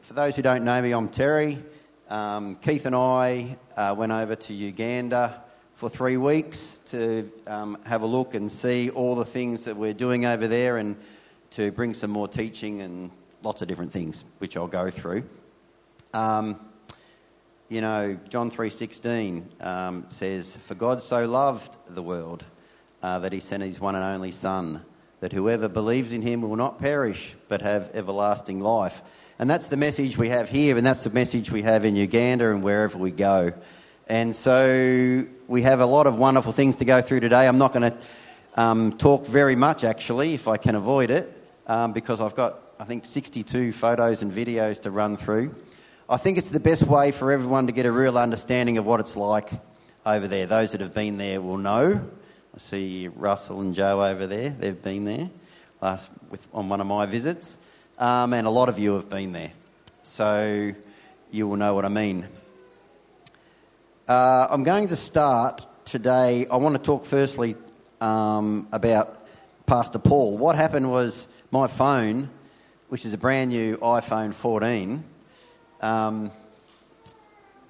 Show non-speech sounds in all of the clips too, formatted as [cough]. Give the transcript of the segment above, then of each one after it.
for those who don't know me, I'm Terry. Um, Keith and I uh, went over to Uganda for three weeks to um, have a look and see all the things that we're doing over there and to bring some more teaching and lots of different things, which I'll go through. Um, you know, John 3.16 um, says, For God so loved the world uh, that he sent his one and only Son, that whoever believes in him will not perish but have everlasting life. And that's the message we have here, and that's the message we have in Uganda and wherever we go. And so we have a lot of wonderful things to go through today. I'm not going to um, talk very much, actually, if I can avoid it, um, because I've got, I think, 62 photos and videos to run through. I think it's the best way for everyone to get a real understanding of what it's like over there. Those that have been there will know. I see Russell and Joe over there, they've been there last, with, on one of my visits um, and a lot of you have been there. So you will know what I mean. Uh, I'm going to start today. I want to talk firstly um, about Pastor Paul. What happened was my phone, which is a brand new iPhone 14, um,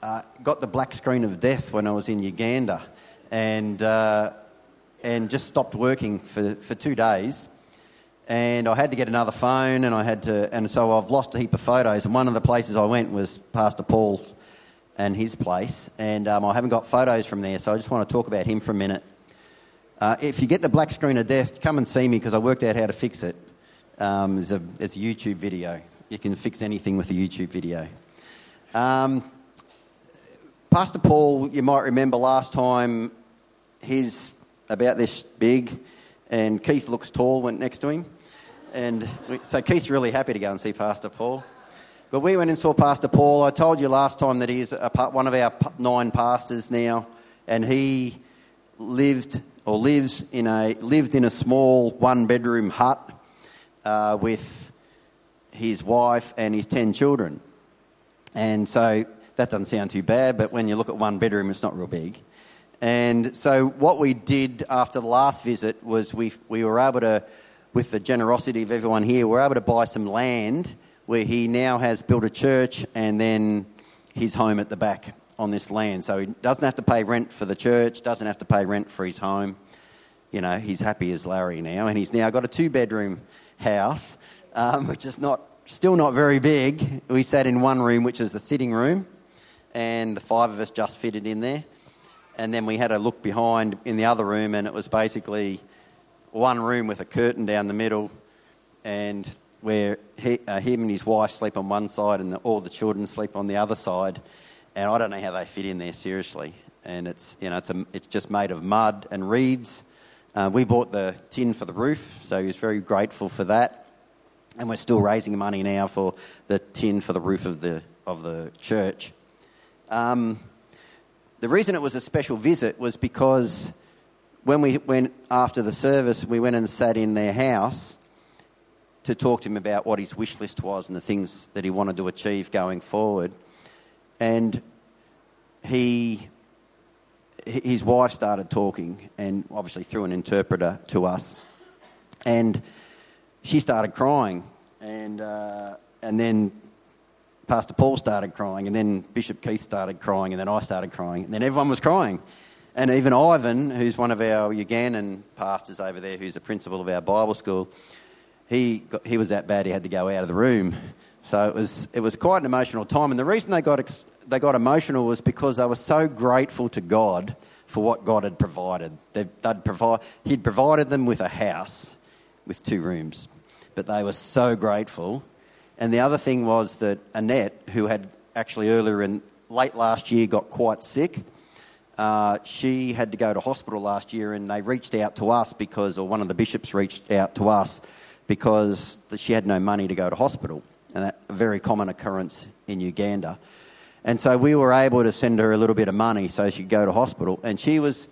uh, got the black screen of death when I was in Uganda and, uh, and just stopped working for, for two days and I had to get another phone, and I had to, and so I've lost a heap of photos. And one of the places I went was Pastor Paul and his place, and um, I haven't got photos from there, so I just want to talk about him for a minute. Uh, if you get the black screen of death, come and see me because I worked out how to fix it. Um, there's, a, there's a YouTube video. You can fix anything with a YouTube video. Um, Pastor Paul, you might remember last time, he's about this big, and Keith looks tall, went next to him. And so Keith's really happy to go and see Pastor Paul. But we went and saw Pastor Paul. I told you last time that he's a, one of our nine pastors now, and he lived or lives in a lived in a small one bedroom hut uh, with his wife and his ten children. And so that doesn't sound too bad, but when you look at one bedroom, it's not real big. And so what we did after the last visit was we we were able to with the generosity of everyone here, we're able to buy some land where he now has built a church and then his home at the back on this land. So he doesn't have to pay rent for the church, doesn't have to pay rent for his home. You know, he's happy as Larry now, and he's now got a two bedroom house, um, which is not still not very big. We sat in one room, which is the sitting room, and the five of us just fitted in there. And then we had a look behind in the other room, and it was basically one room with a curtain down the middle, and where he, uh, him and his wife sleep on one side and the, all the children sleep on the other side. And I don't know how they fit in there, seriously. And it's, you know, it's, a, it's just made of mud and reeds. Uh, we bought the tin for the roof, so he was very grateful for that. And we're still raising money now for the tin for the roof of the, of the church. Um, the reason it was a special visit was because when we went after the service, we went and sat in their house to talk to him about what his wish list was and the things that he wanted to achieve going forward. And he, his wife started talking, and obviously through an interpreter to us. And she started crying, and uh, and then Pastor Paul started crying, and then Bishop Keith started crying, and then I started crying, and then everyone was crying. And even Ivan, who's one of our Ugandan pastors over there, who's the principal of our Bible school, he, got, he was that bad he had to go out of the room. So it was, it was quite an emotional time. And the reason they got, they got emotional was because they were so grateful to God for what God had provided. They'd, they'd provide, he'd provided them with a house with two rooms, but they were so grateful. And the other thing was that Annette, who had actually earlier in late last year got quite sick, uh, she had to go to hospital last year, and they reached out to us because, or one of the bishops reached out to us because she had no money to go to hospital, and that's a very common occurrence in Uganda. And so we were able to send her a little bit of money so she could go to hospital, and she was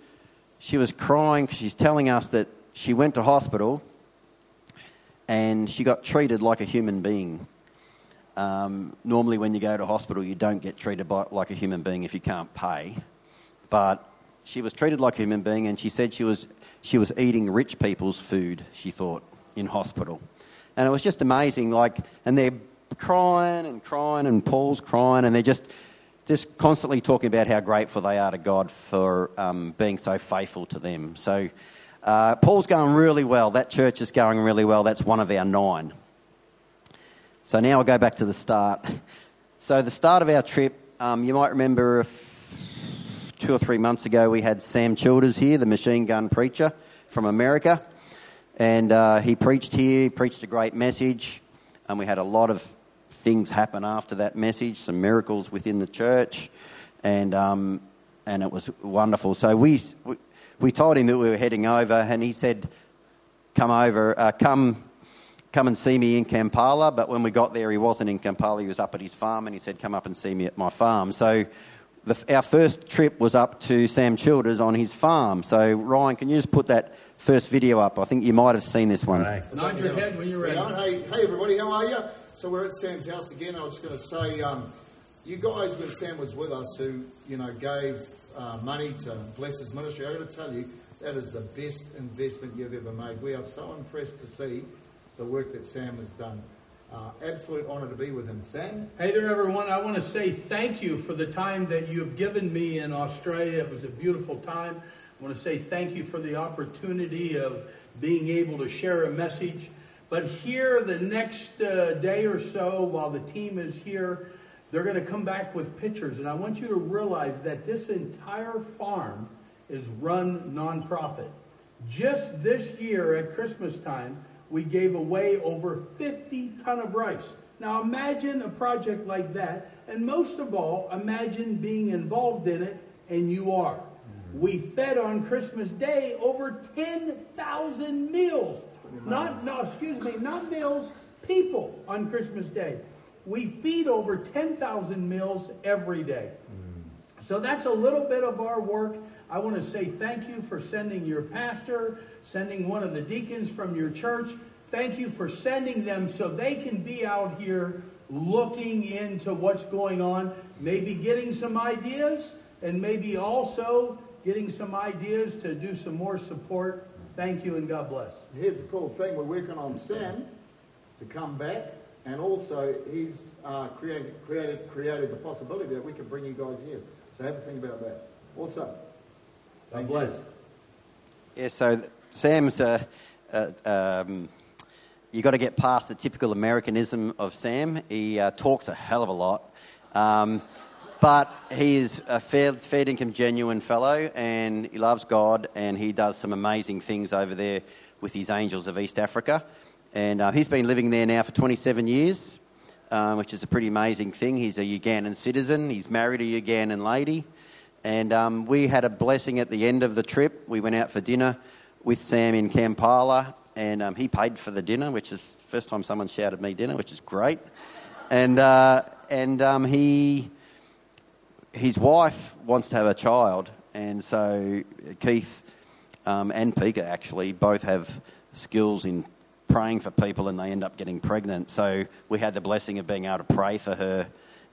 she was crying. She's telling us that she went to hospital and she got treated like a human being. Um, normally, when you go to hospital, you don't get treated by, like a human being if you can't pay but she was treated like a human being, and she said she was, she was eating rich people's food, she thought, in hospital. And it was just amazing, like, and they're crying and crying, and Paul's crying, and they're just just constantly talking about how grateful they are to God for um, being so faithful to them. So uh, Paul's going really well. That church is going really well. That's one of our nine. So now I'll go back to the start. So the start of our trip, um, you might remember f- two or three months ago we had Sam Childers here, the machine gun preacher from America, and uh, he preached here, preached a great message, and we had a lot of things happen after that message, some miracles within the church, and um, and it was wonderful. So we, we, told him that we were heading over, and he said, "Come over, uh, come." Come and see me in Kampala, but when we got there, he wasn't in Kampala. He was up at his farm, and he said, "Come up and see me at my farm." So, the, our first trip was up to Sam Childers on his farm. So, Ryan, can you just put that first video up? I think you might have seen this one. Right. Nod your head when you're ready. Hey, hey, everybody, how are you? So we're at Sam's house again. I was going to say, um, you guys, when Sam was with us, who you know gave uh, money to bless his ministry, I got to tell you, that is the best investment you've ever made. We are so impressed to see the work that Sam has done. Uh, absolute honour to be with him. Sam? Hey there, everyone. I want to say thank you for the time that you have given me in Australia. It was a beautiful time. I want to say thank you for the opportunity of being able to share a message. But here, the next uh, day or so, while the team is here, they're going to come back with pictures. And I want you to realize that this entire farm is run nonprofit. Just this year at Christmas time, we gave away over 50 ton of rice. Now imagine a project like that, and most of all, imagine being involved in it, and you are. We fed on Christmas Day over 10,000 meals not, no, excuse me, not meals, people on Christmas Day. We feed over 10,000 meals every day. So that's a little bit of our work. I want to say thank you for sending your pastor, sending one of the deacons from your church. Thank you for sending them so they can be out here looking into what's going on, maybe getting some ideas, and maybe also getting some ideas to do some more support. Thank you and God bless here's the cool thing. We're working on Sam to come back, and also he's uh, created, created, created the possibility that we can bring you guys here. So have a think about that. Also, thank bless. Yeah, so Sam's, uh, uh, um, you got to get past the typical Americanism of Sam. He uh, talks a hell of a lot. Um, but he is a fair, fair income, genuine fellow, and he loves God, and he does some amazing things over there with his Angels of East Africa. And uh, he's been living there now for 27 years, uh, which is a pretty amazing thing. He's a Ugandan citizen, he's married a Ugandan lady. And um, we had a blessing at the end of the trip. We went out for dinner with Sam in Kampala, and um, he paid for the dinner, which is first time someone shouted me dinner, which is great. And, uh, and um, he, his wife wants to have a child, and so Keith um, and Pika actually both have skills in praying for people and they end up getting pregnant. So we had the blessing of being able to pray for her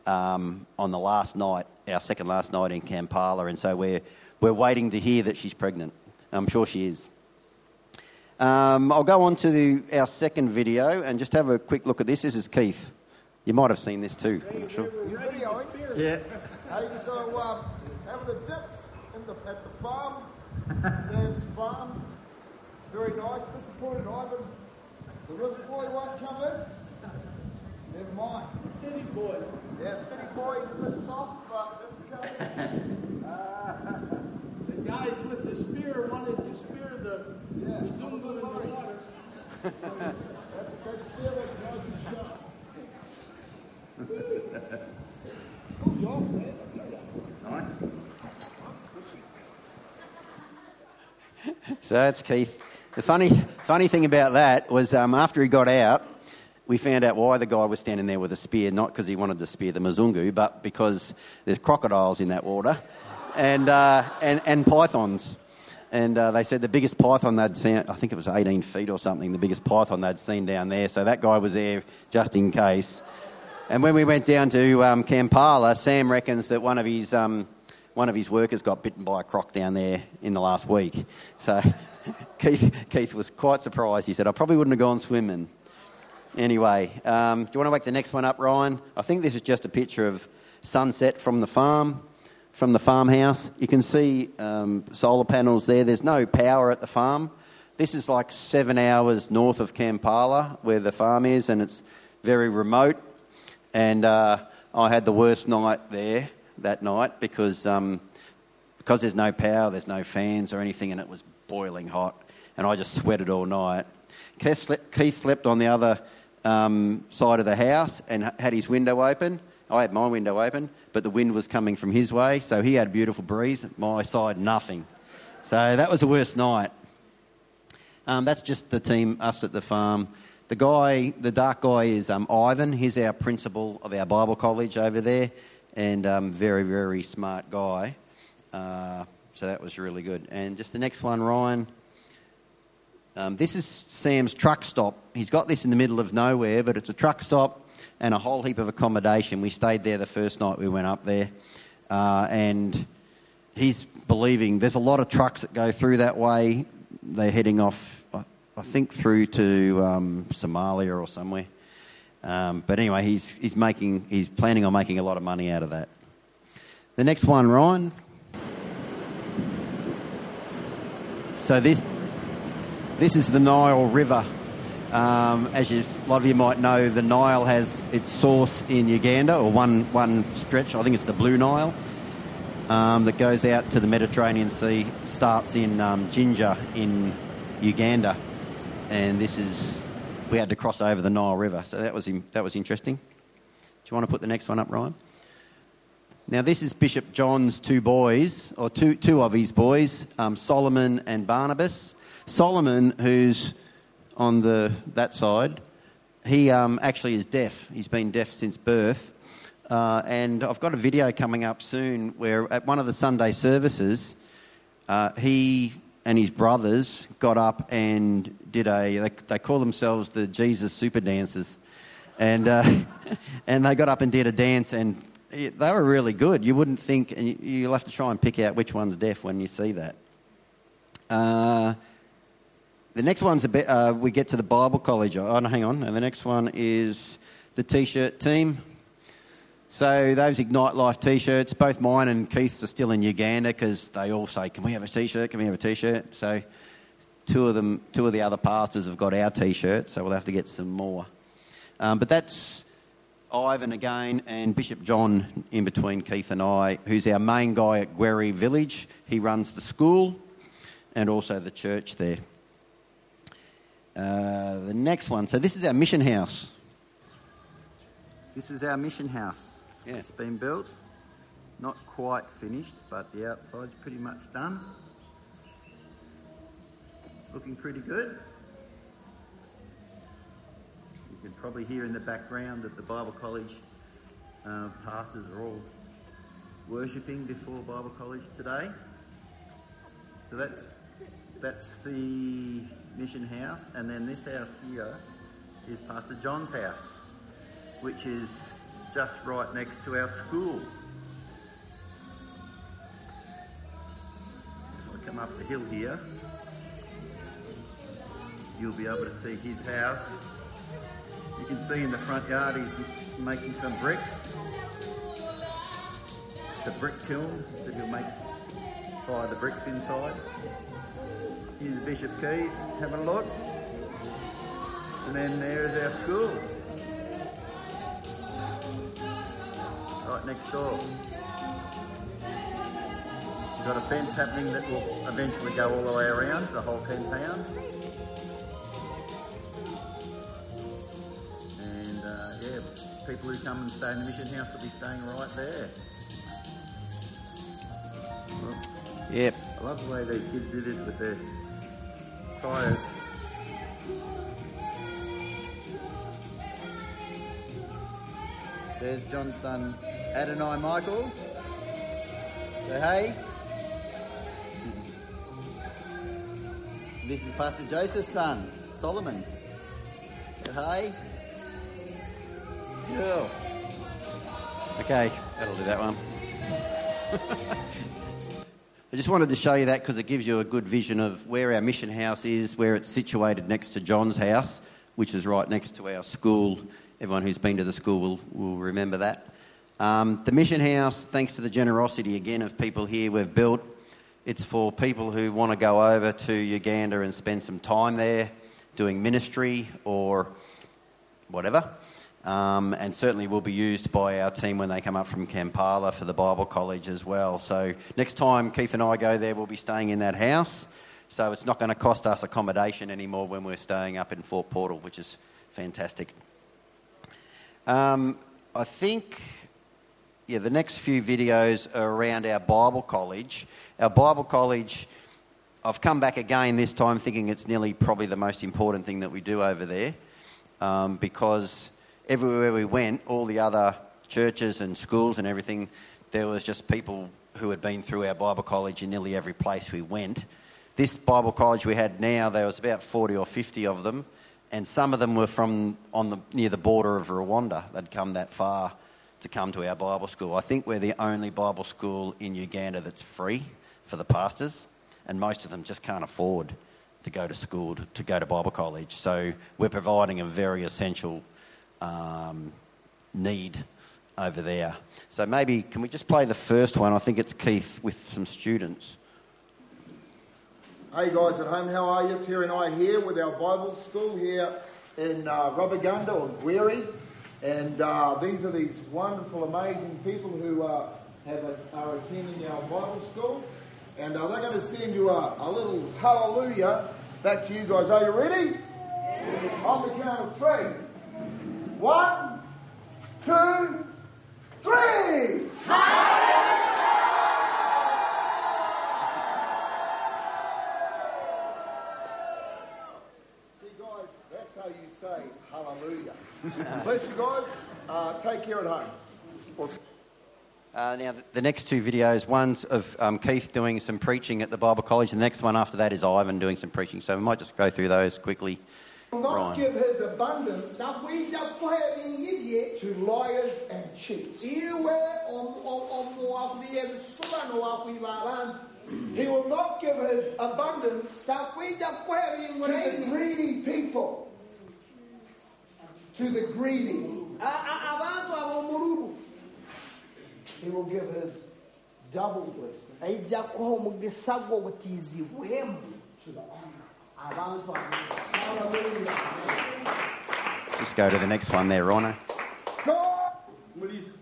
um, on the last night, our second last night in Kampala, and so we're, we're waiting to hear that she's pregnant. I'm sure she is. Um, I'll go on to the, our second video and just have a quick look at this. This is Keith. You might have seen this too. I'm not sure. Yeah. Hey, so um, having a dip the, at the farm Sam's farm. Very nice. Disappointed Ivan. The river boy won't come in. Never mind. City boy. Yeah, city boy's a bit soft, but it's coming. [laughs] uh, the guys with the spear wanted to spear the, yeah, the Mzungu in the water. That, that spear looks nice and sharp. Good job, man, I tell you. Nice. so that's Keith. The funny, funny thing about that was um, after he got out, we found out why the guy was standing there with a spear, not because he wanted to spear the Mzungu, but because there's crocodiles in that water and, uh, and, and pythons. And uh, they said the biggest python they'd seen, I think it was 18 feet or something, the biggest python they'd seen down there. So that guy was there just in case. And when we went down to um, Kampala, Sam reckons that one of his um, one of his workers got bitten by a croc down there in the last week. So [laughs] Keith, Keith was quite surprised. He said, I probably wouldn't have gone swimming. Anyway, um, do you want to wake the next one up, Ryan? I think this is just a picture of sunset from the farm, from the farmhouse. You can see um, solar panels there. There's no power at the farm. This is like seven hours north of Kampala, where the farm is, and it's very remote. And uh, I had the worst night there that night because um, because there's no power, there's no fans or anything, and it was boiling hot, and I just sweated all night. Keith slept, Keith slept on the other um, side of the house and had his window open. I had my window open, but the wind was coming from his way, so he had a beautiful breeze. My side, nothing. So that was the worst night. Um, that's just the team, us at the farm. The guy, the dark guy, is um, Ivan. He's our principal of our Bible college over there, and um, very, very smart guy. Uh, so that was really good. And just the next one, Ryan. Um, this is Sam's truck stop. He's got this in the middle of nowhere, but it's a truck stop and a whole heap of accommodation. We stayed there the first night we went up there, uh, and he's believing there's a lot of trucks that go through that way. They're heading off, I think, through to um, Somalia or somewhere. Um, but anyway, he's, he's, making, he's planning on making a lot of money out of that. The next one, Ryan. So this this is the Nile River. Um, as you, a lot of you might know, the Nile has its source in Uganda, or one, one stretch, I think it's the Blue Nile, um, that goes out to the Mediterranean Sea, starts in um, Jinja in Uganda. And this is, we had to cross over the Nile River, so that was, that was interesting. Do you want to put the next one up, Ryan? Now, this is Bishop John's two boys, or two, two of his boys, um, Solomon and Barnabas. Solomon, who's on the, that side, he um, actually is deaf. He's been deaf since birth. Uh, and I've got a video coming up soon where at one of the Sunday services, uh, he and his brothers got up and did a, they, they call themselves the Jesus Super Dancers. And, uh, [laughs] and they got up and did a dance and they were really good. You wouldn't think, and you'll have to try and pick out which one's deaf when you see that. The next one's a bit, uh, we get to the Bible College. Oh, no, hang on. And the next one is the t shirt team. So those Ignite Life t shirts, both mine and Keith's are still in Uganda because they all say, Can we have a t shirt? Can we have a t shirt? So two of them, two of the other pastors have got our t shirts, so we'll have to get some more. Um, but that's Ivan again and Bishop John in between Keith and I, who's our main guy at Gwery Village. He runs the school and also the church there. Uh, the next one. So this is our mission house. This is our mission house. Yeah, it's been built. Not quite finished, but the outside's pretty much done. It's looking pretty good. You can probably hear in the background that the Bible College uh, pastors are all worshipping before Bible College today. So that's that's the mission house, and then this house here is Pastor John's house, which is just right next to our school. If I come up the hill here, you'll be able to see his house. You can see in the front yard he's making some bricks. It's a brick kiln that he'll make fire the bricks inside. Here's Bishop Keith having a look. And then there's our school. Right next door. We've got a fence happening that will eventually go all the way around the whole compound. And uh, yeah, people who come and stay in the mission house will be staying right there. Yep. I love the way these kids do this with their There's John's son Adonai Michael. Say hey. This is Pastor Joseph's son, Solomon. Say hey. Cool. Okay, that'll do that one. [laughs] I just wanted to show you that because it gives you a good vision of where our mission house is, where it's situated next to John's house. which is right next to our school. Everyone who's been to the school will, will remember that. Um, the mission house, thanks to the generosity again of people here, we've built. It's for people who want to go over to Uganda and spend some time there doing ministry or whatever. Um, and certainly will be used by our team when they come up from Kampala for the Bible College as well. So next time Keith and I go there, we'll be staying in that house. So it's not going to cost us accommodation anymore when we're staying up in Fort Portal, which is fantastic. Um, I think, yeah, the next few videos are around our Bible College. Our Bible College, I've come back again this time thinking it's nearly probably the most important thing that we do over there um, because everywhere we went, all the other churches and schools and everything, there was just people who had been through our Bible college in nearly every place we went. This Bible college we had now, there was about 40 or 50 of them, and some of them were from on the, near the border of Rwanda. They'd come that far to come to our Bible school. I think we're the only Bible school in Uganda that's free for the pastors, and most of them just can't afford to go to school, to, to go to Bible college. So we're providing a very essential um, need over there. So maybe can we just play the first one? I think it's Keith with some students. Hey guys at home, how are you? Terry and I are here with our Bible school here in uh, Robagunda or Gweri. And uh, these are these wonderful, amazing people who uh, have a, are attending our Bible school. And uh, they're going to send you a, a little hallelujah back to you guys. Are you ready? Yes. On the count of three. One, two, three. See, guys, that's how you say hallelujah. Bless you guys. Uh, take care at home. We'll Uh, now, the- the next two videos, one's of um, Keith doing some preaching at the Bible College, and the next one after that is Ivan doing some preaching. So we might just go through those quickly. Will not Ryan. give his abundance sakwija kuhera ingidye to liars and cheats. [clears throat] He will not give his abundance sakwija kuhera to the greedy people. To the greedy. A- a- abantu ab'omululu He will give his double blessing aija kuha omugisa gwe ogutiizibwemu to the honor. Abantu. Just go to the next one there, Ryan. God,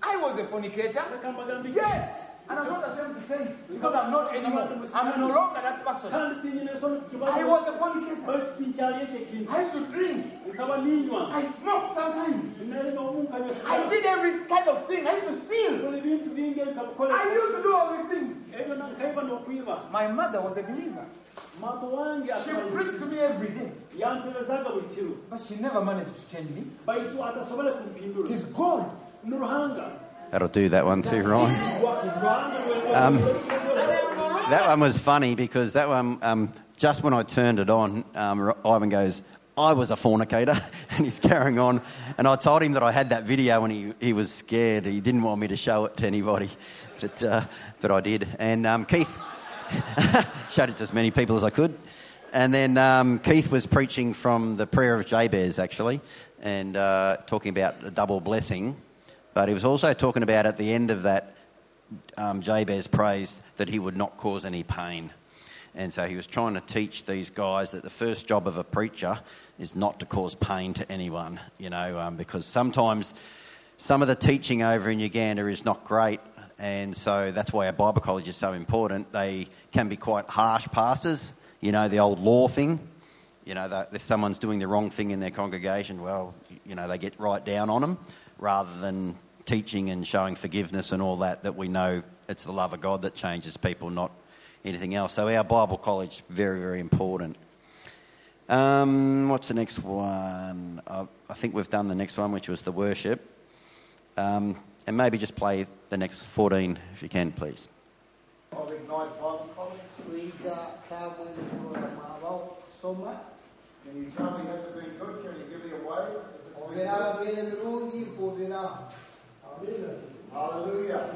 I was a fornicator. Yes. And I'm not ashamed to say because I'm not anymore. I'm no longer that person. I was a fornicator. I used to drink. I smoked sometimes. I did every kind of thing. I used to steal. I used to do all these things. My mother was a believer. She preached to me every day. yanterezaga buli kiro But she never managed to change me. It God. That'll do that one too, Ryan. Um, That one was funny because that one, um, just when I turned it on, um, Ivan goes, I was a fornicator, [laughs] and he's carrying on. And I told him that I had that video and he, he was scared. He didn't want me to show it to anybody, but, uh, but I did. And um, Keith [laughs] showed it to as many people as I could. And then um, Keith was preaching from the prayer of Jabez, actually, and uh, talking about a double blessing. But he was also talking about at the end of that um, Jabez praised that he would not cause any pain. And so he was trying to teach these guys that the first job of a preacher is not to cause pain to anyone, you know, um, because sometimes some of the teaching over in Uganda is not great. And so that's why our Bible college is so important. They can be quite harsh pastors, you know, the old law thing. You know, that if someone's doing the wrong thing in their congregation, well, you know, they get right down on them rather than teaching and showing forgiveness and all that, that we know it's the love of God that changes people, not anything else. So our Bible college, very, very important. Um, what's the next one? I, I think we've done the next one, which was the worship. Um, and maybe just play the next 14 if you can, please. of Ignite Bible College. twiga kamwe nikulolamalo kusoma Can you tell me, has it been good? Can you give me a wave? if it's been good? Ababeere birungi Hallelujah.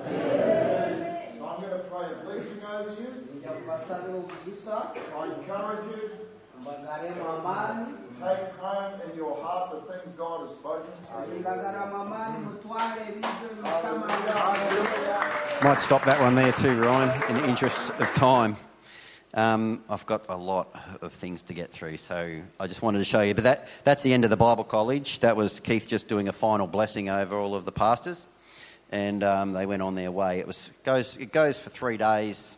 So I'm going to pray a blessing over you. nja kubasabira omugisa I encourage you take home in your heart the things God has spoken to you. Lagara mamani mutwale ebintu ebimukama by'abantu. Might stop that one there too, Ryan, in the interest of time. Um, I've got a lot of things to get through, so I just wanted to show you. But that, that's the end of the Bible College. That was Keith just doing a final blessing over all of the pastors, and um, they went on their way. It, was, goes, it goes for three days,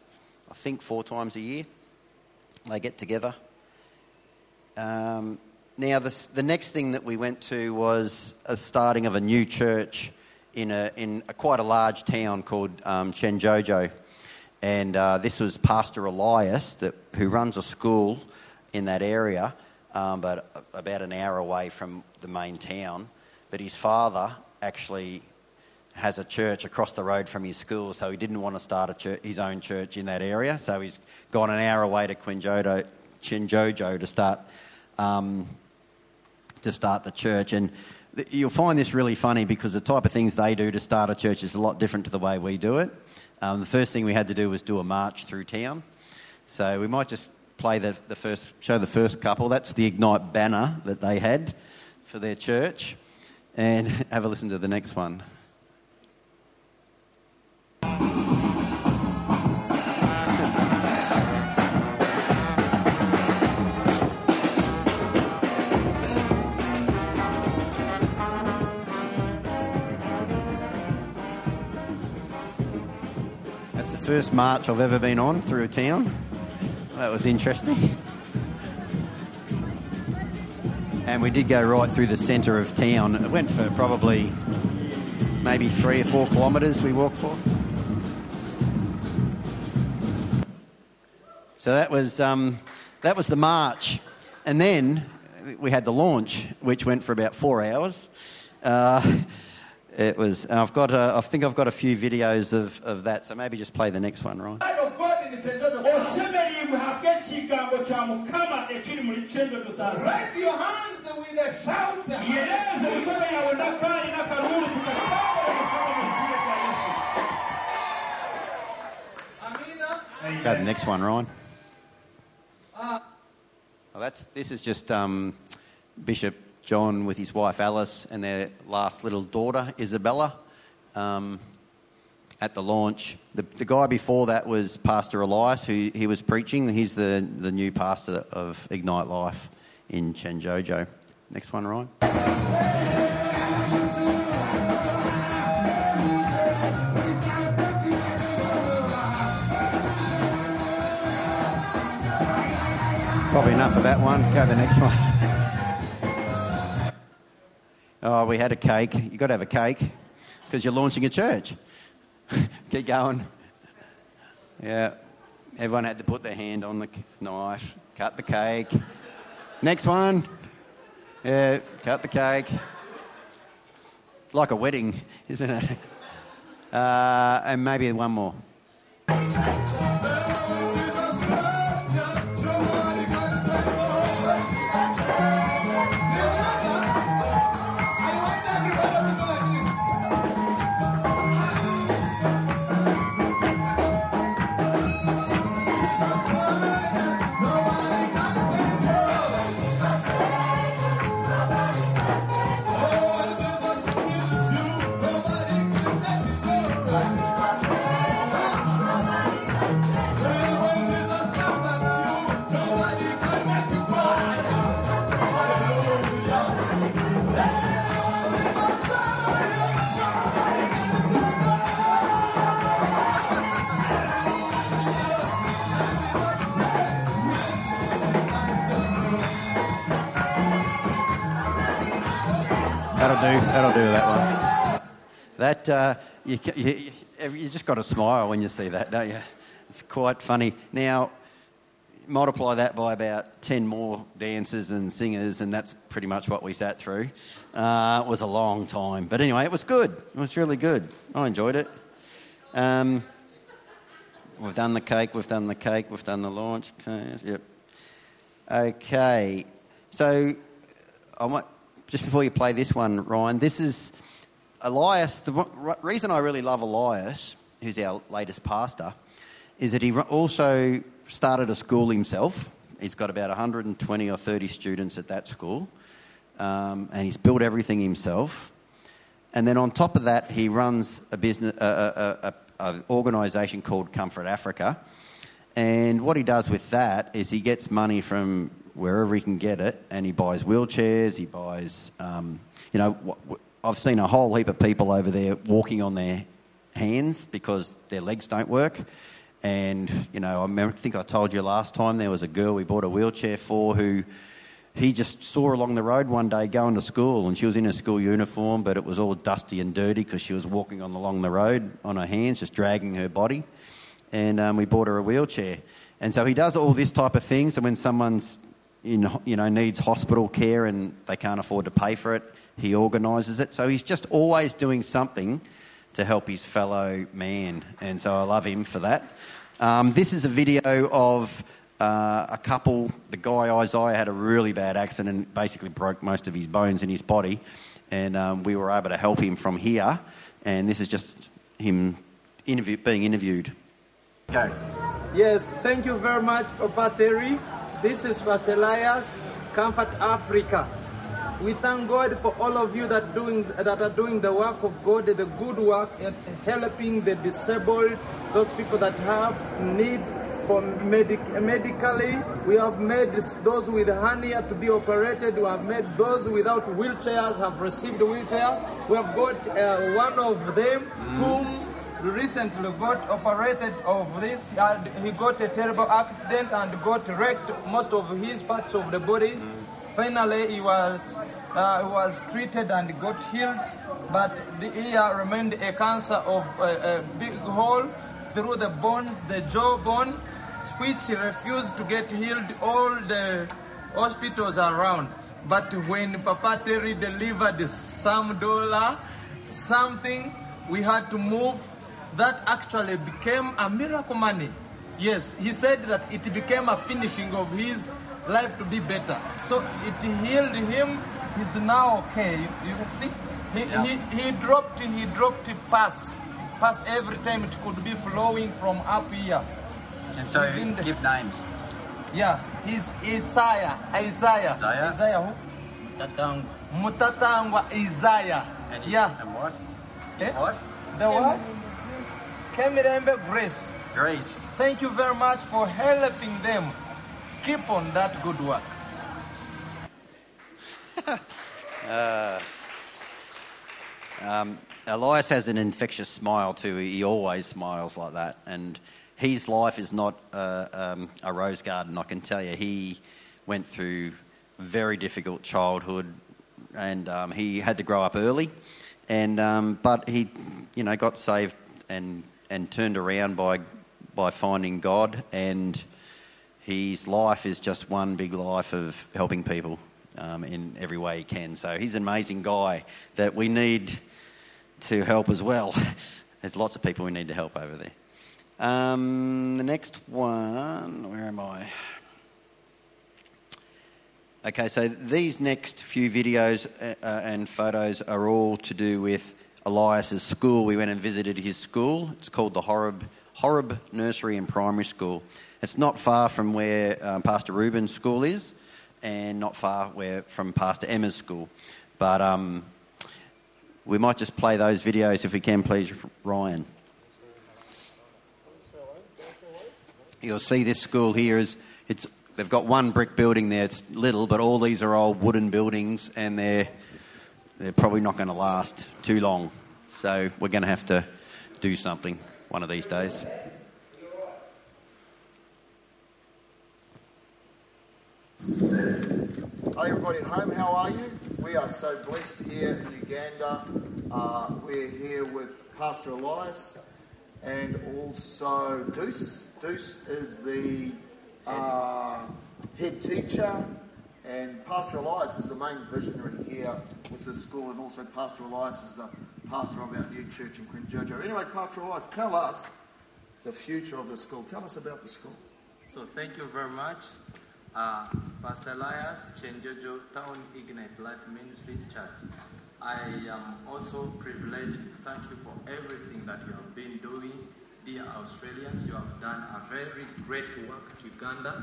I think four times a year. They get together. Um, now, this, the next thing that we went to was a starting of a new church in, a, in a, quite a large town called um, Kyenjojo. And uh, this was Pastor Elias, that, who runs a school in that area, um, but about an hour away from the main town. But his father actually has a church across the road from his school, so he didn't want to start church, his own church in that area. So he's gone an hour away to Quinjodo, Kyenjojo to start um, to start the church. And th- you'll find this really funny because the type of things they do to start a church is a lot different to the way we do it. Um, the first thing we had to do was do a march through town. So we might just play the, the first, show the first couple. That's the Ignite banner that they had for their church. And [laughs] have a listen to the next one. First march I've ever been on through a town. That was interesting. And we did go right through the centre of town. It went for probably maybe three or four kilometres we walked for. So that was, um, that was the march. And then we had the launch, which went for about four hours. Uh, it was, I've got a, I think I've got a few videos of, of that, so maybe just play the next one, right? Word of God in the Kyenjojo. osemeribwako ekigambo kya mukama ekiri mu kyenjojo sasa Raise your hands with a shout. yereza emikono yawe nakaali nakaluulu tukasambala mukama mu kisibo kya yesu Amina. Go to the next one, Ryan. Well, that's, this is just um, Bishop John with his wife Alice and their last little daughter Isabella um, at the launch. The, the guy before that was Pastor Elias, who he was preaching. He's the, the new pastor of Ignite Life in Kyenjojo. Next one, Ryan. Probably enough of that one. Go to the next one. Oh, we had a cake. You've got to have a cake because you're launching a church. [laughs] Keep going. Yeah. Everyone had to put their hand on the knife, cut the cake. Next one. Yeah, cut the cake. Like a wedding, isn't it? [laughs] Uh, and maybe one more. That uh, you, you, you, just got to smile when you see that, don't you? It's quite funny. Now, multiply that by about ten more dancers and singers, and that's pretty much what we sat through. Uh, it was a long time, but anyway, it was good. It was really good. I enjoyed it. Um, we've done the cake. We've done the cake. We've done the launch. Yep. Okay. So I just before you play this one, Ryan, this is Elias. The reason I really love Elias, who's our latest pastor, is that he also started a school himself He's got about 120 or 30 students at that school, um, and he's built everything himself. And then on top of that, he runs a business, a, a, a, a organisation called Comfort Africa. And what he does with that is he gets money from wherever he can get it, and he buys wheelchairs. He buys, um, you know, I've seen a whole heap of people over there walking on their hands because their legs don't work. And you know, I remember, think I told you last time there was a girl we bought a wheelchair for who he just saw along the road one day going to school, and she was in her school uniform, but it was all dusty and dirty because she was walking on along the road on her hands, just dragging her body. And um, we bought her a wheelchair. And so he does all this type of things. And when someone's in, you know, needs hospital care and they can't afford to pay for it, he organises it. So he's just always doing something to help his fellow man. And so I love him for that. Um, this is a video of uh, a couple. The guy Isaiah had a really bad accident basically broke most of his bones in his body. And um, we were able to help him from here. And this is just him interview, being interviewed. Okay. Yes, thank you very much, Papa Terry. This is Pastor Elias, Comfort Africa. We thank God for all of you that doing that are doing the work of God, the good work, and helping the disabled, those people that have need for medic- medically. We have made those with hernia to be operated. We have made those without wheelchairs have received wheelchairs. We have got uh, one of them whom recently got operated of this. He He got a terrible accident and got wrecked most of his parts of the bodies. Finally, he was uh, was treated and got healed, but the ear remained a cancer of a, a big hole through the bones, the jaw bone, which refused to get healed. All the hospitals around. But when Papa Terry delivered some dollar, something, we had to move. That actually became a miracle money. Yes, he said that it became a finishing of his life to be better. So it healed him. He's now okay. You, you can see, he, he, he dropped he dropped pass, pass every time it could be flowing from up here. And so Within the- give names. Yeah, he's Isaiah. Isaiah. Isaiah? Isaiah who? Tatangu. Mutatangwa Isaiah. And his, yeah. And wife? His Eh? wife? The what? Kemirembe Grace. Grace. Thank you very much for helping them. Keep on that good work. [laughs] Um, Elias has an infectious smile too. He always smiles like that. And his life is not a, um, a rose garden, I can tell you. He went through very difficult childhood and um, he had to grow up early. And, um, but he, you know, got saved and, and turned around by, by finding God. And his life is just one big life of helping people um, in every way he can. So he's an amazing guy that we need to help as well. [laughs] There's lots of people we need to help over there. Um, the next one, where am I? Okay, so these next few videos uh, uh, and photos are all to do with Elias's school. We went and visited his school. It's called the Horeb, Horeb Nursery and Primary School. It's not far from where um, Pastor Ruben's school is, and not far where from Pastor Emma's school. But um, we might just play those videos if we can, please, Ryan. You'll see this school here is it's they've got one brick building there. It's little, but all these are old wooden buildings, and they're they're probably not going to last too long. So we're going to have to do something one of these days. Hi, everybody at home. How are you? We are so blessed here in Uganda. Uh, we're here with Pastor Elias and also Deuce. Deuce is the uh, head teacher, and Pastor Elias is the main visionary here with the school, and also Pastor Elias is the pastor of our new church in Kyenjojo. Anyway, Pastor Elias, tell us the future of the school. Tell us about the school. So thank you very much. Uh, Pastor Elias, Kyenjojo Town Ignite Life Ministries Church. I am also privileged to thank you for everything that you have been doing. Dear Australians, you have done a very great work to Uganda.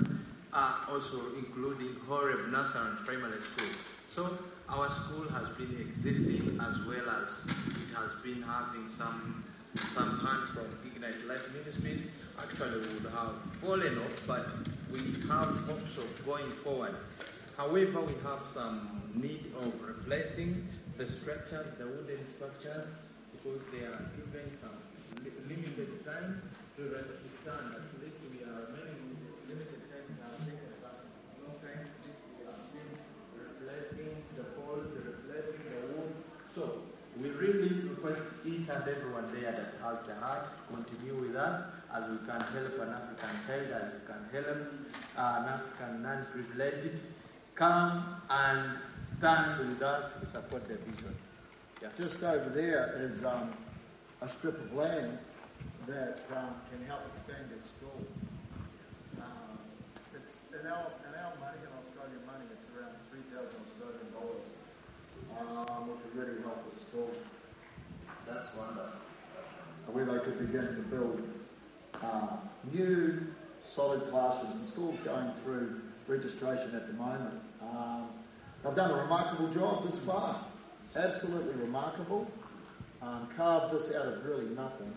uh, also including Horeb Nursery and Primary School. So our school has been existing as well as it has been having some some hand from Ignite Life Ministries. Actually, would have fallen off, but we have hopes of going forward. However, we have some need of replacing the structures, the wooden structures, because they are given some limited time to stand. At least we are remaining with limited time to have taken some no time since we have been replacing the poles, replacing the wood. So we really request each and everyone there that has the heart to continue with us as we can help an African child, as we can help uh, an African non-privileged. Come and stand with us to support the vision. Yeah. Just over there is um, a strip of land that um, can help expand this school. Um, it's in our, in our money, in Australian money, it's around 3,000 Australian dollars, um, which would really help the school. That's wonderful. Where they could begin to build uh, new solid classrooms. The school's going through registration at the moment. Um, they've done a remarkable job this far. Absolutely remarkable. Um, carved this out of really nothing.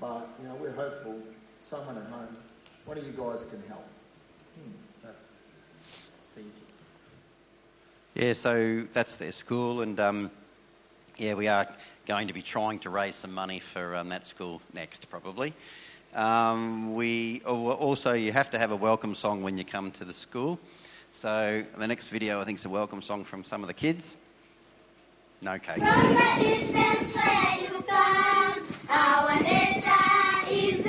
But, you know, we're hopeful someone at home, one of you guys can help. That's, thank you. Yeah, so that's their school, and um, yeah, we are going to be trying to raise some money for um, that school next, probably. Um, we oh, also you have to have a welcome song when you come to the school. So the next video, I think, is a welcome song from some of the kids. No cake. From the distance where you come, our nature is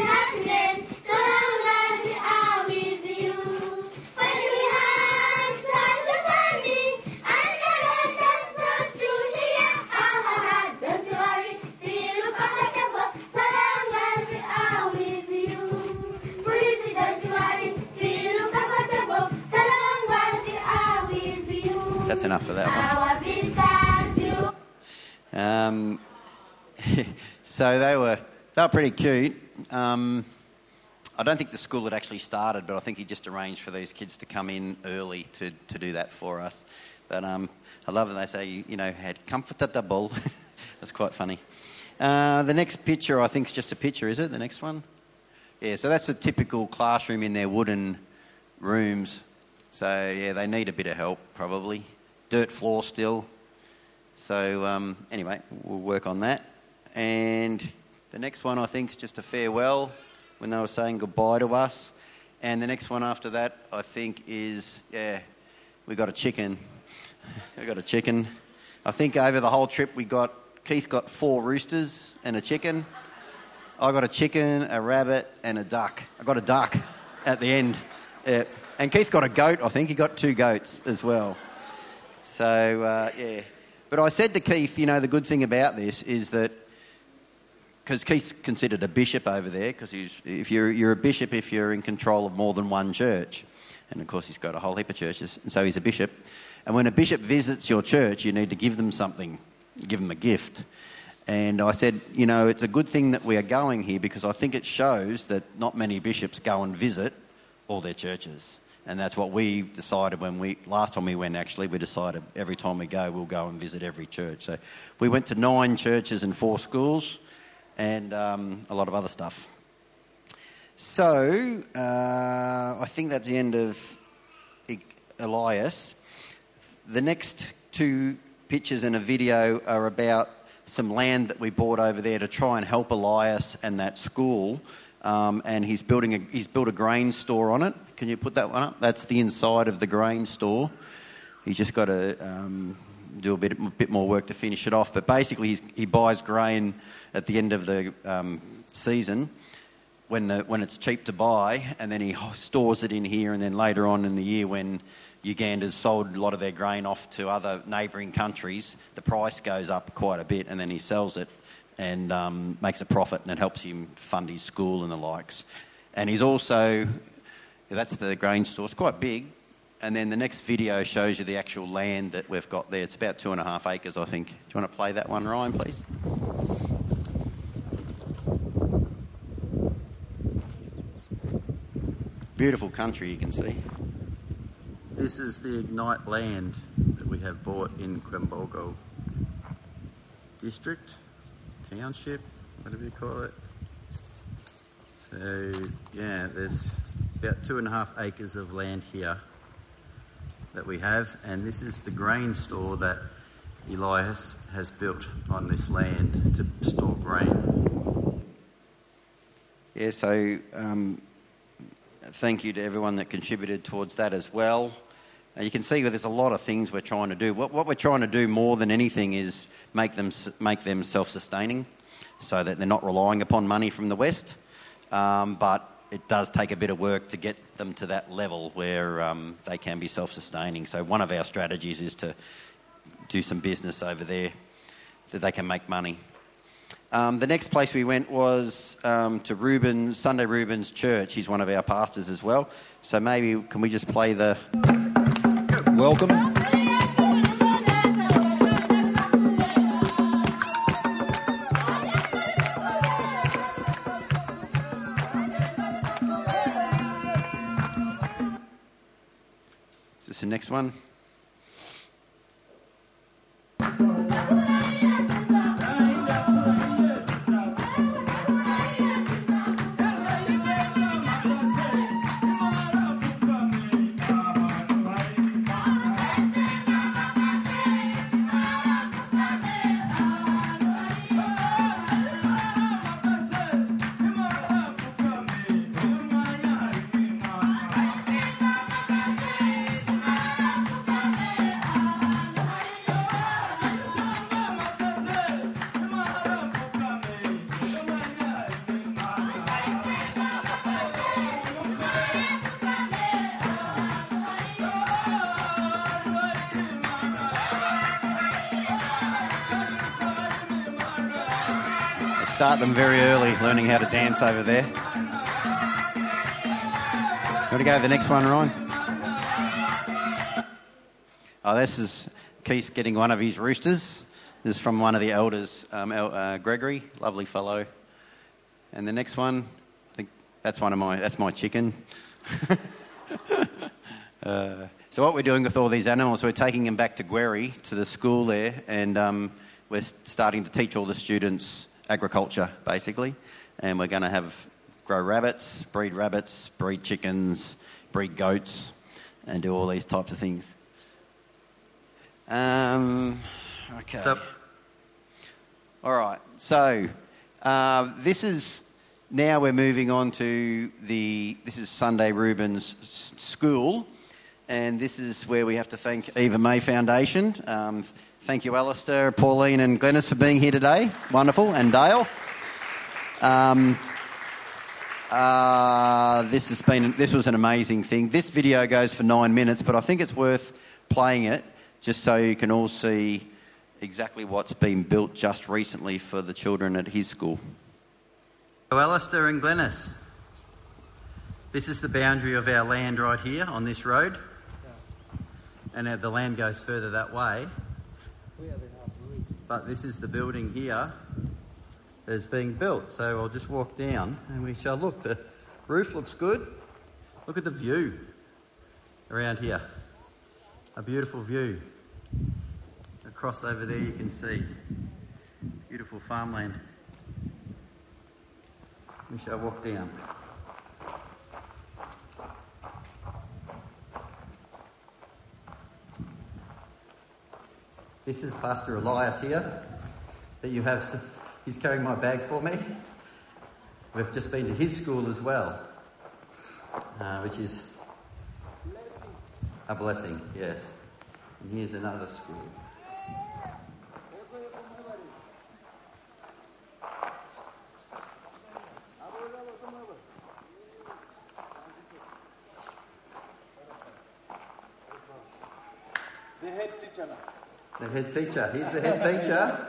enough for that one. Our visitors, you Um, [laughs] so they were they were pretty cute. Um, I don't think the school had actually started, but I think he just arranged for these kids to come in early to, to do that for us. But um, I love that they say, you know, had comfortable. [laughs] That's quite funny. Uh, the next picture, I think, is just a picture, is it? The next one? Yeah, so that's a typical classroom in their wooden rooms. So, yeah, they need a bit of help, probably. Dirt floor still. So, um, anyway, we'll work on that. And the next one, I think, is just a farewell when they were saying goodbye to us. And the next one after that, I think, is yeah, we got a chicken. [laughs] we got a chicken. I think over the whole trip, we got Keith got four roosters and a chicken. I got a chicken, a rabbit, and a duck. I got a duck at the end. Yeah. And Keith got a goat, I think. He got two goats as well. So, uh, yeah. But I said to Keith, you know, the good thing about this is that because Keith's considered a bishop over there, because if you're, you're a bishop if you're in control of more than one church. And of course, he's got a whole heap of churches, and so he's a bishop. And when a bishop visits your church, you need to give them something, give them a gift. And I said, you know, it's a good thing that we are going here because I think it shows that not many bishops go and visit all their churches. And that's what we decided when we, last time we went actually, we decided every time we go, we'll go and visit every church. So we went to nine churches and four schools and um, a lot of other stuff. So uh, I think that's the end of Elias. The next two pictures and a video are about some land that we bought over there to try and help Elias and that school. Um, and he's building a, he's built a grain store on it. Can you put that one up? That's the inside of the grain store. He's just got to um, do a bit, a bit more work to finish it off. But basically, he buys grain at the end of the um, season when, the, when it's cheap to buy, and then he stores it in here. And then later on in the year, when Uganda's sold a lot of their grain off to other neighbouring countries, the price goes up quite a bit, and then he sells it and um, makes a profit, and it helps him fund his school and the likes. And he's also, that's the grain store, it's quite big. And then the next video shows you the actual land that we've got there. It's about two and a half acres, I think. Do you want to play that one, Ryan, please? Beautiful country, you can see. This is the Ignite land that we have bought in Quembolgo district, township, whatever you call it. So, yeah, there's about two and a half acres of land here that we have, and this is the grain store that Elias has built on this land to store grain. Yeah, so um, thank you to everyone that contributed towards that as well. You can see there's a lot of things we're trying to do. What, what we're trying to do more than anything is make them make them self-sustaining, so that they're not relying upon money from the West. Um, but it does take a bit of work to get them to that level where um, they can be self-sustaining. So one of our strategies is to do some business over there that they can make money. Um, the next place we went was um, to Reuben, Sunday Reuben's church. He's one of our pastors as well. So maybe can we just play the welcome? Next one? Start them very early, learning how to dance over there. You want to go to the next one, Ryan? Oh, this is Keith getting one of his roosters. This is from one of the elders, um, uh, Gregory, lovely fellow. And the next one, I think that's one of my that's my chicken. [laughs] Uh, so what we're doing with all these animals, we're taking them back to Gueri, to the school there, and um, we're starting to teach all the students agriculture, basically. And we're going to have grow rabbits, breed rabbits, breed chickens, breed goats, and do all these types of things. Um, okay. So- All right. So uh, this is now we're moving on to the this is Sunday Reuben's School, and this is where we have to thank Eva May Foundation. Um, thank you, Alistair, Pauline, and Glennis for being here today. Wonderful, and Dale. Um, uh, this has been this was an amazing thing. This video goes for nine minutes, but I think it's worth playing it just so you can all see exactly what's been built just recently for the children at his school. So Alistair and Glennis, this is the boundary of our land right here on this road, and the land goes further that way. But this is the building here that's being built. So I'll just walk down and we shall look. The roof looks good. Look at the view around here. A beautiful view. Across over there you can see beautiful farmland. We shall walk down. This is Pastor Elias here. That you have. He's carrying my bag for me. We've just been to his school as well, uh, which is a blessing, yes. And here's another school. The head teacher now. The head teacher. He's the head teacher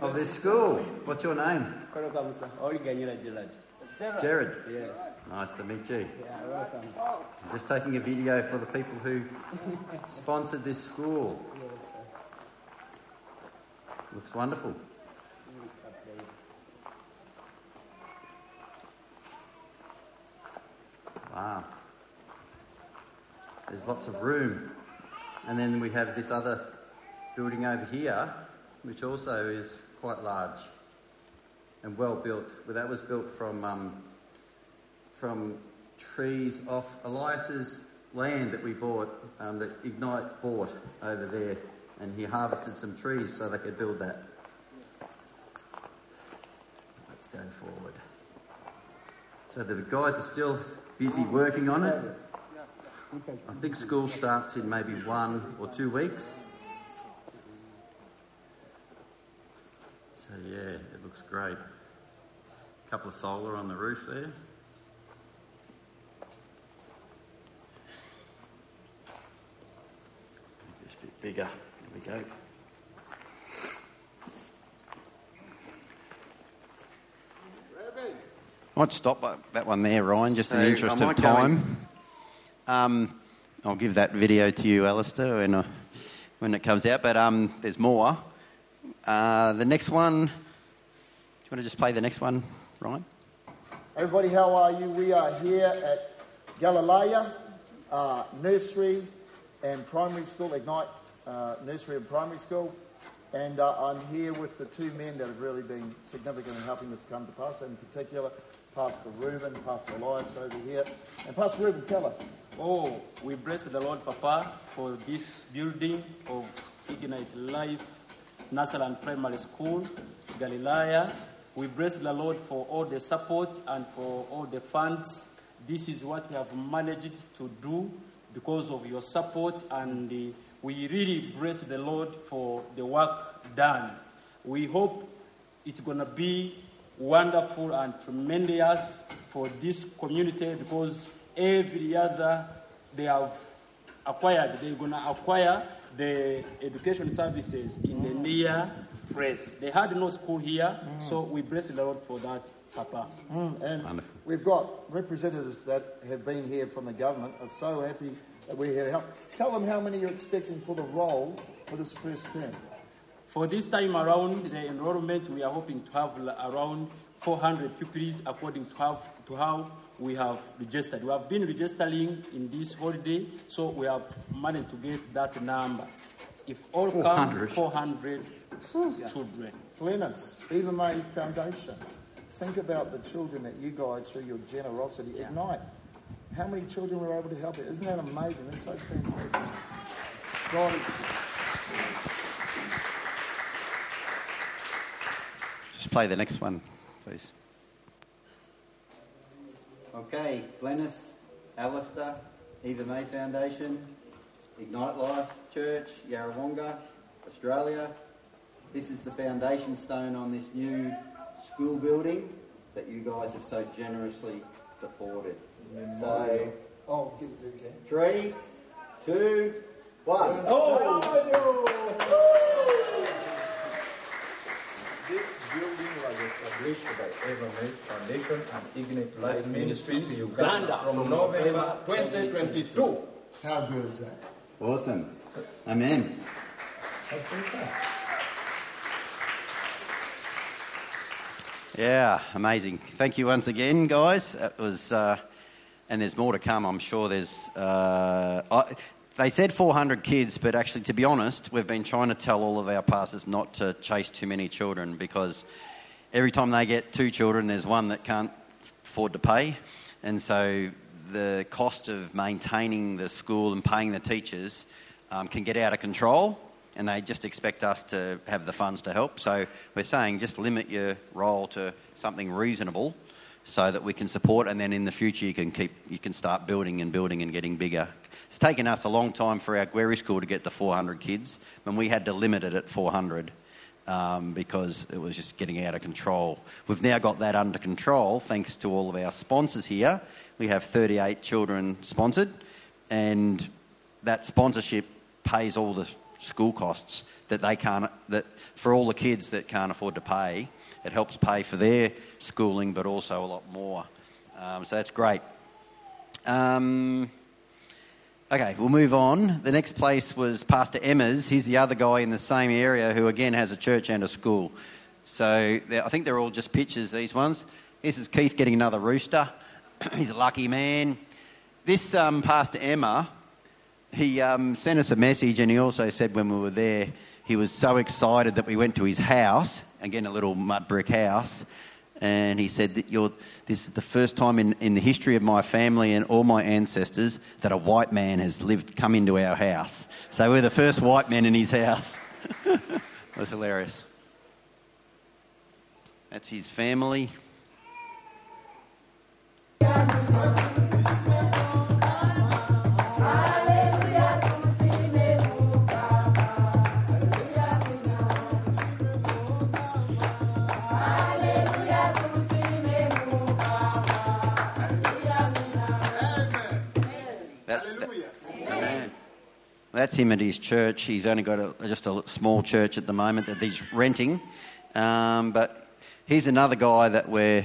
of this school. What's your name? Jared. Yes. Nice to meet you. Yeah, welcome. I'm just taking a video for the people who sponsored this school. Looks wonderful. Wow. there's lots of room. And then we have this other building over here, which also is quite large and well built. Well, that was built from um, from trees off Elias's land that we bought, um, that Ignite bought over there, and he harvested some trees so they could build that. Let's go forward. So the guys are still busy working on it. I think school starts in maybe one or two weeks. So yeah, it looks great. A couple of solar on the roof there. Just a bit bigger. There we go. Might stop that one there, Ryan, just in the interest of might go in- time. Um, I'll give that video to you, Alistair, when, uh, when it comes out. But um, there's more. Uh, the next one. Do you want to just play the next one, Ryan? Everybody, how are you? We are here at Galilea uh, Nursery and Primary School, Ignite uh, Nursery and Primary School. And uh, I'm here with the two men that have really been significant in helping this come to pass, in particular, Pastor Reuben, Pastor Elias over here. And Pastor Reuben, tell us. Oh, we bless the Lord, Papa, for this building of Ignite Life Nursery and Primary School, Galilea. We bless the Lord for all the support and for all the funds. This is what we have managed to do because of your support, and uh, we really bless the Lord for the work done. We hope it's going to be wonderful and tremendous for this community because every other they have acquired, they're going to acquire the education services in the near press. They had no school here, so we bless the Lord for that, Papa. Mm, and we've got representatives that have been here from the government, are so happy that we're here to help. Tell them how many you're expecting for the role for this first term. For this time around, the enrollment, we are hoping to have around 400 pupils according to how, to how we have registered. We have been registering in this holiday, so we have managed to get that number. If all 400. come, 400 children. Glennis, Eva May Foundation. Think about the children that you guys, through your generosity, ignite. How many children were able to help it? Isn't that amazing? That's so fantastic. God, Just play the next one, please. Okay, Glennis, Alistair, Eva May Foundation, Ignite Life Church, Yarrawonga, Australia. This is the foundation stone on this new school building that you guys have so generously supported. So, oh, give it to three, two, one. This building was established by Eva May Foundation and Ignite Life Ministries Uganda from November 2022. How good is that? Awesome. Amen. That's super. Yeah, amazing. Thank you once again, guys. That was, uh, and there's more to come. I'm sure there's. Uh, I, they said 400 kids, but actually, to be honest, we've been trying to tell all of our pastors not to chase too many children because every time they get two children, there's one that can't afford to pay, and so the cost of maintaining the school and paying the teachers um, can get out of control and they just expect us to have the funds to help. So we're saying just limit your role to something reasonable so that we can support and then in the future you can keep you can start building and building and getting bigger. It's taken us a long time for our Guerry school to get to 400 kids when we had to limit it at 400 um, because it was just getting out of control. We've now got that under control thanks to all of our sponsors here. We have 38 children sponsored, and that sponsorship pays all the school costs that they can't that for all the kids that can't afford to pay. It helps pay for their schooling, but also a lot more. Um, so that's great. Um, Okay, we'll move on. The next place was Pastor Emma's. He's the other guy in the same area who, again, has a church and a school. So I think they're all just pictures, these ones. This is Keith getting another rooster. [clears throat] He's a lucky man. This um, Pastor Emma he um, sent us a message, and he also said when we were there, he was so excited that we went to his house, again, a little mud brick house. And he said that you're, this is the first time in, in the history of my family and all my ancestors that a white man has lived, come into our house. So we're the first white men in his house. [laughs] it was hilarious. That's his family. That's him at his church. He's only got a, just a small church at the moment that he's renting. Um, but he's another guy that we're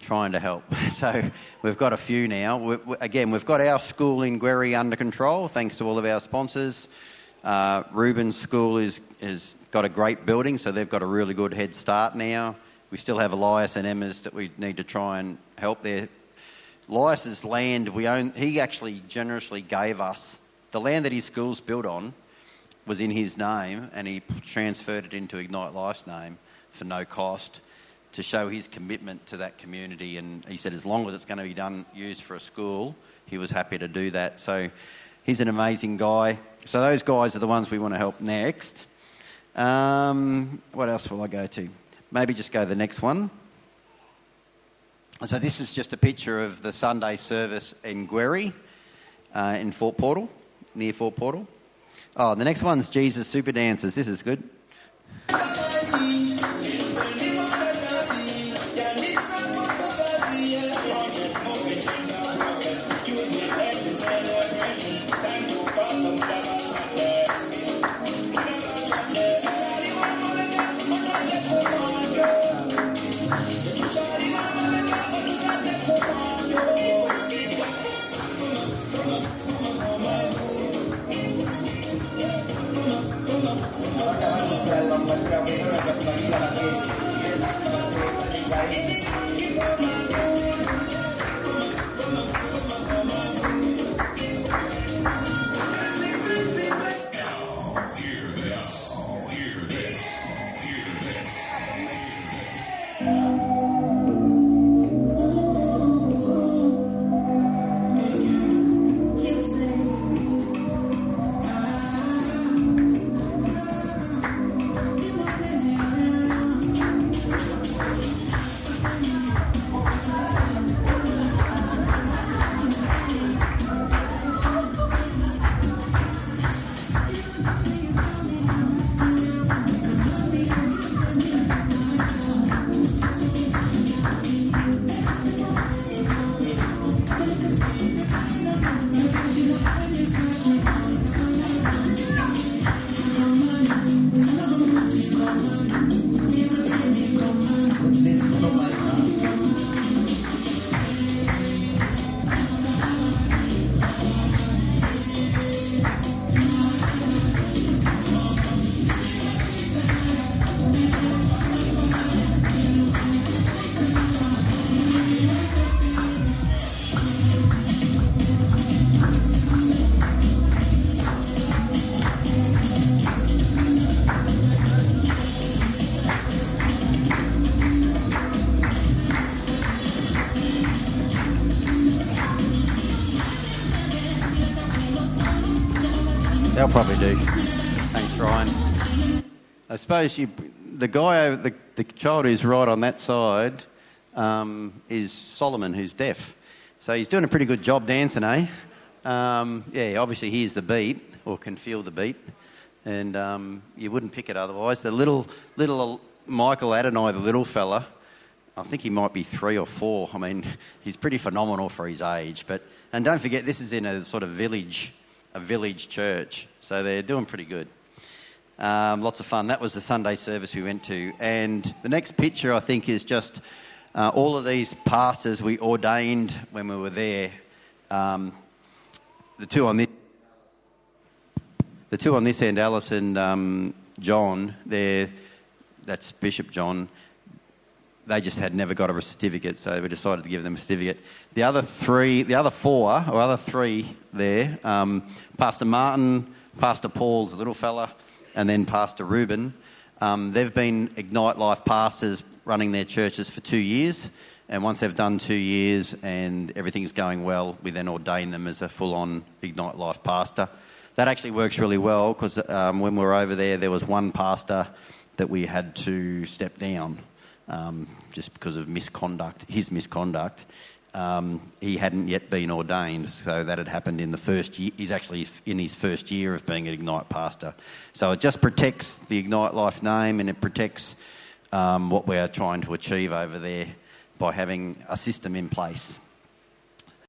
trying to help. [laughs] So we've got a few now. we we- again, we've got our school in Guerry under control, thanks to all of our sponsors. Uh, school is has got a great building, so they've got a really good head start now. We still have Elias and Emma's that we need to try and help there. Elias's land, we own, he actually generously gave us the land that his school's built on was in his name, and he transferred it into Ignite Life's name for no cost to show his commitment to that community. And he said, as long as it's going to be done, used for a school, he was happy to do that. So he's an amazing guy. So those guys are the ones we want to help next. Um, what else will I go to? Maybe just go to the next one. So this is just a picture of the Sunday service in Guerry, uh, in Fort Portal, near Fort Portal. Oh, the next one's Jesus Super Dancers. This is good. They'll probably do. Thanks, Ryan. I suppose you, the guy, over- the, the child who's right on that side um, is Solomon, who's deaf. So he's doing a pretty good job dancing, eh? Um, yeah, obviously he hears the beat or can feel the beat, and um, you wouldn't pick it otherwise. The little, little Michael Adonai, the little fella, I think he might be three or four. I mean, [laughs] he's pretty phenomenal for his age. But and don't forget, this is in a sort of village, a village church, so they're doing pretty good. Um, lots of fun. That was the Sunday service we went to, and the next picture I think is just uh, all of these pastors we ordained when we were there. Um, the two on this, the two on this end, Alice and um, John. They're that's Bishop John they just had never got a certificate, so we decided to give them a certificate. The other three, the other four, or other three there, um, Pastor Martin, Pastor Paul's a little fella, and then Pastor Reuben. Um, they've been Ignite Life pastors running their churches for two years, and once they've done two years and everything's going well, we then ordain them as a full-on Ignite Life pastor. That actually works really well because um, when we were over there, there was one pastor that we had to step down um, just because of misconduct, his misconduct. Um, he hadn't yet been ordained, so that had happened in the first year. He's actually in his first year of being an Ignite pastor. So it just protects the Ignite Life name and it protects um, what we're trying to achieve over there by having a system in place.